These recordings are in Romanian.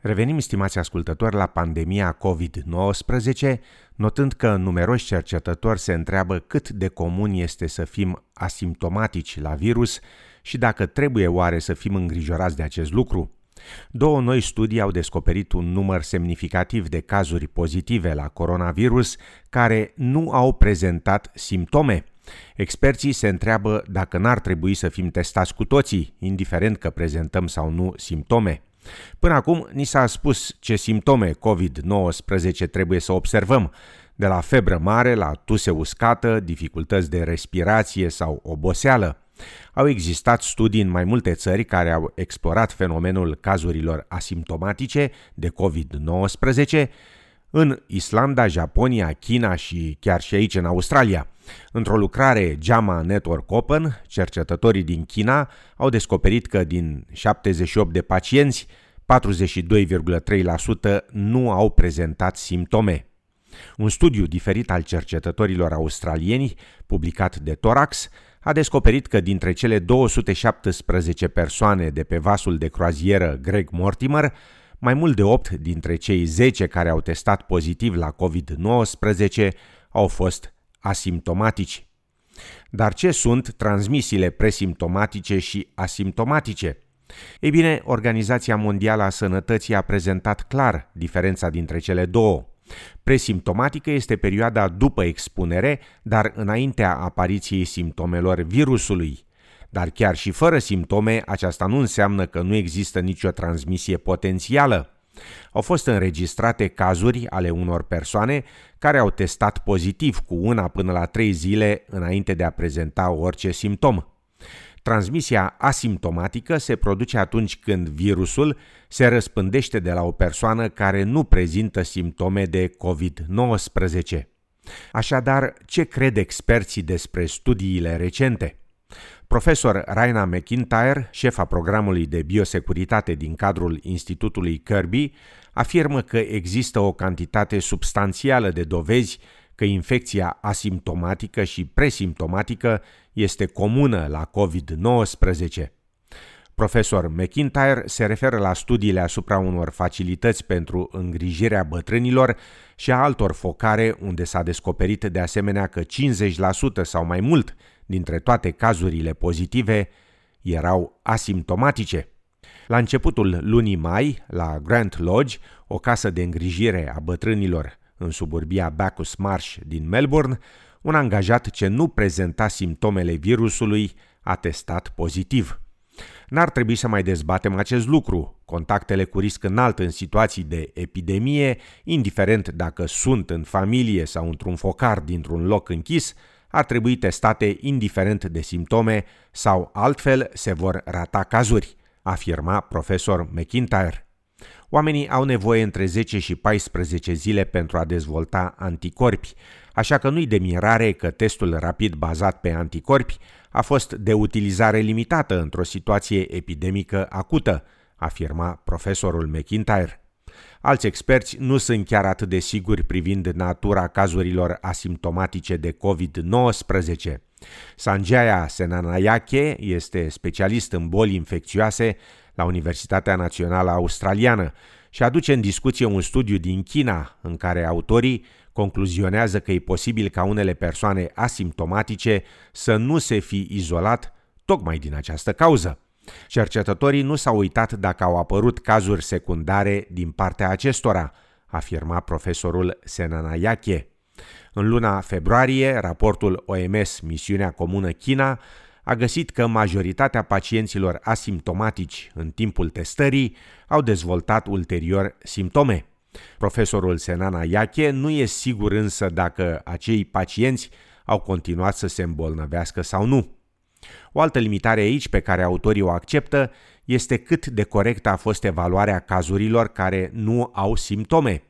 Revenim, stimați ascultători, la pandemia COVID-19, notând că numeroși cercetători se întreabă cât de comun este să fim asimptomatici la virus și dacă trebuie oare să fim îngrijorați de acest lucru. Două noi studii au descoperit un număr semnificativ de cazuri pozitive la coronavirus care nu au prezentat simptome. Experții se întreabă dacă n-ar trebui să fim testați cu toții, indiferent că prezentăm sau nu simptome. Până acum ni s-a spus ce simptome COVID-19 trebuie să observăm, de la febră mare la tuse uscată, dificultăți de respirație sau oboseală. Au existat studii în mai multe țări care au explorat fenomenul cazurilor asimptomatice de COVID-19, în Islanda, Japonia, China și chiar și aici în Australia. Într-o lucrare JAMA Network Open, cercetătorii din China au descoperit că din 78 de pacienți, 42,3% nu au prezentat simptome. Un studiu diferit al cercetătorilor australieni, publicat de Thorax, a descoperit că dintre cele 217 persoane de pe vasul de croazieră Greg Mortimer, mai mult de 8 dintre cei 10 care au testat pozitiv la COVID-19 au fost asimptomatici. Dar ce sunt transmisiile presimptomatice și asimptomatice? Ei bine, Organizația Mondială a Sănătății a prezentat clar diferența dintre cele două. Presimptomatică este perioada după expunere, dar înaintea apariției simptomelor virusului. Dar chiar și fără simptome, aceasta nu înseamnă că nu există nicio transmisie potențială. Au fost înregistrate cazuri ale unor persoane care au testat pozitiv cu una până la trei zile înainte de a prezenta orice simptom. Transmisia asimptomatică se produce atunci când virusul se răspândește de la o persoană care nu prezintă simptome de COVID-19. Așadar, ce cred experții despre studiile recente? Profesor Raina McIntyre, șefa programului de biosecuritate din cadrul Institutului Kirby, afirmă că există o cantitate substanțială de dovezi că infecția asimptomatică și presimptomatică este comună la COVID-19. Profesor McIntyre se referă la studiile asupra unor facilități pentru îngrijirea bătrânilor și a altor focare unde s-a descoperit de asemenea că 50% sau mai mult dintre toate cazurile pozitive erau asimptomatice. La începutul lunii mai, la Grant Lodge, o casă de îngrijire a bătrânilor în suburbia Bacchus Marsh din Melbourne, un angajat ce nu prezenta simptomele virusului a testat pozitiv. N-ar trebui să mai dezbatem acest lucru. Contactele cu risc înalt în situații de epidemie, indiferent dacă sunt în familie sau într-un focar dintr-un loc închis, ar trebui testate indiferent de simptome sau altfel se vor rata cazuri, afirma profesor McIntyre. Oamenii au nevoie între 10 și 14 zile pentru a dezvolta anticorpi, așa că nu-i de mirare că testul rapid bazat pe anticorpi a fost de utilizare limitată într-o situație epidemică acută, afirma profesorul McIntyre. Alți experți nu sunt chiar atât de siguri privind natura cazurilor asimptomatice de COVID-19. Sanjaya Senanayake este specialist în boli infecțioase la Universitatea Națională Australiană și aduce în discuție un studiu din China în care autorii concluzionează că e posibil ca unele persoane asimptomatice să nu se fi izolat tocmai din această cauză. Cercetătorii nu s-au uitat dacă au apărut cazuri secundare din partea acestora, afirma profesorul Senanayake. În luna februarie, raportul OMS Misiunea Comună China a găsit că majoritatea pacienților asimptomatici în timpul testării au dezvoltat ulterior simptome. Profesorul Senana Iache nu e sigur însă dacă acei pacienți au continuat să se îmbolnăvească sau nu. O altă limitare aici pe care autorii o acceptă este cât de corectă a fost evaluarea cazurilor care nu au simptome.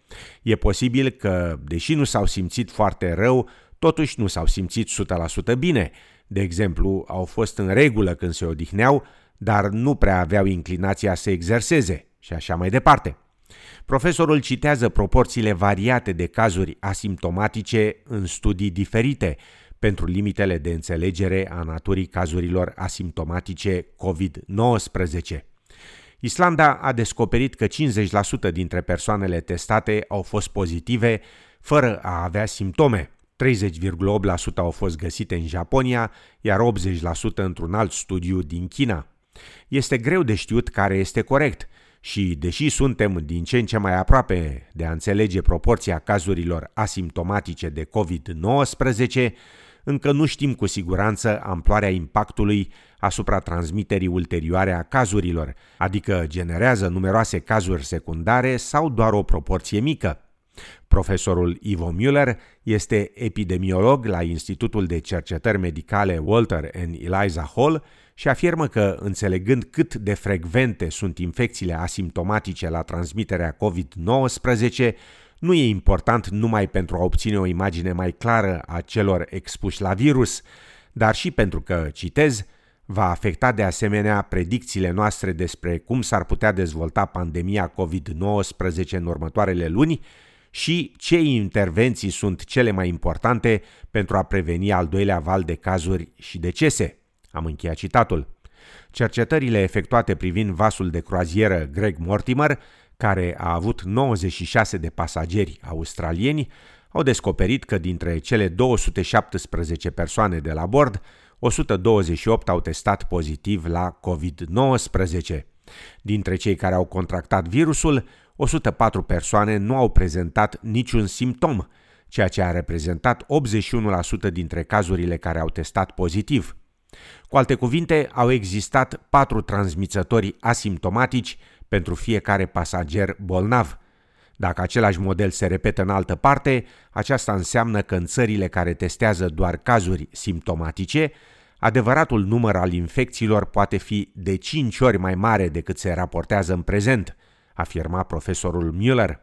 E posibil că, deși nu s-au simțit foarte rău, totuși nu s-au simțit 100% bine. De exemplu, au fost în regulă când se odihneau, dar nu prea aveau inclinația să exerseze și așa mai departe. Profesorul citează proporțiile variate de cazuri asimptomatice în studii diferite, pentru limitele de înțelegere a naturii cazurilor asimptomatice COVID-19. Islanda a descoperit că 50% dintre persoanele testate au fost pozitive fără a avea simptome. 30,8% au fost găsite în Japonia, iar 80% într-un alt studiu din China. Este greu de știut care este corect și, deși suntem din ce în ce mai aproape de a înțelege proporția cazurilor asimptomatice de COVID-19, încă nu știm cu siguranță amploarea impactului asupra transmiterii ulterioare a cazurilor, adică generează numeroase cazuri secundare sau doar o proporție mică. Profesorul Ivo Müller este epidemiolog la Institutul de Cercetări Medicale Walter and Eliza Hall și afirmă că, înțelegând cât de frecvente sunt infecțiile asimptomatice la transmiterea COVID-19, nu e important numai pentru a obține o imagine mai clară a celor expuși la virus, dar și pentru că, citez, va afecta de asemenea predicțiile noastre despre cum s-ar putea dezvolta pandemia COVID-19 în următoarele luni și ce intervenții sunt cele mai importante pentru a preveni al doilea val de cazuri și decese. Am încheiat citatul. Cercetările efectuate privind vasul de croazieră Greg Mortimer care a avut 96 de pasageri australieni, au descoperit că dintre cele 217 persoane de la bord, 128 au testat pozitiv la COVID-19. Dintre cei care au contractat virusul, 104 persoane nu au prezentat niciun simptom, ceea ce a reprezentat 81% dintre cazurile care au testat pozitiv. Cu alte cuvinte, au existat patru transmițători asimptomatici pentru fiecare pasager bolnav. Dacă același model se repetă în altă parte, aceasta înseamnă că în țările care testează doar cazuri simptomatice, adevăratul număr al infecțiilor poate fi de 5 ori mai mare decât se raportează în prezent, afirma profesorul Müller.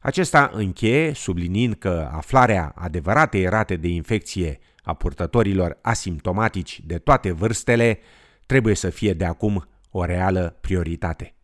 Acesta încheie subliniind că aflarea adevăratei rate de infecție a purtătorilor asimptomatici de toate vârstele trebuie să fie de acum o reală prioritate.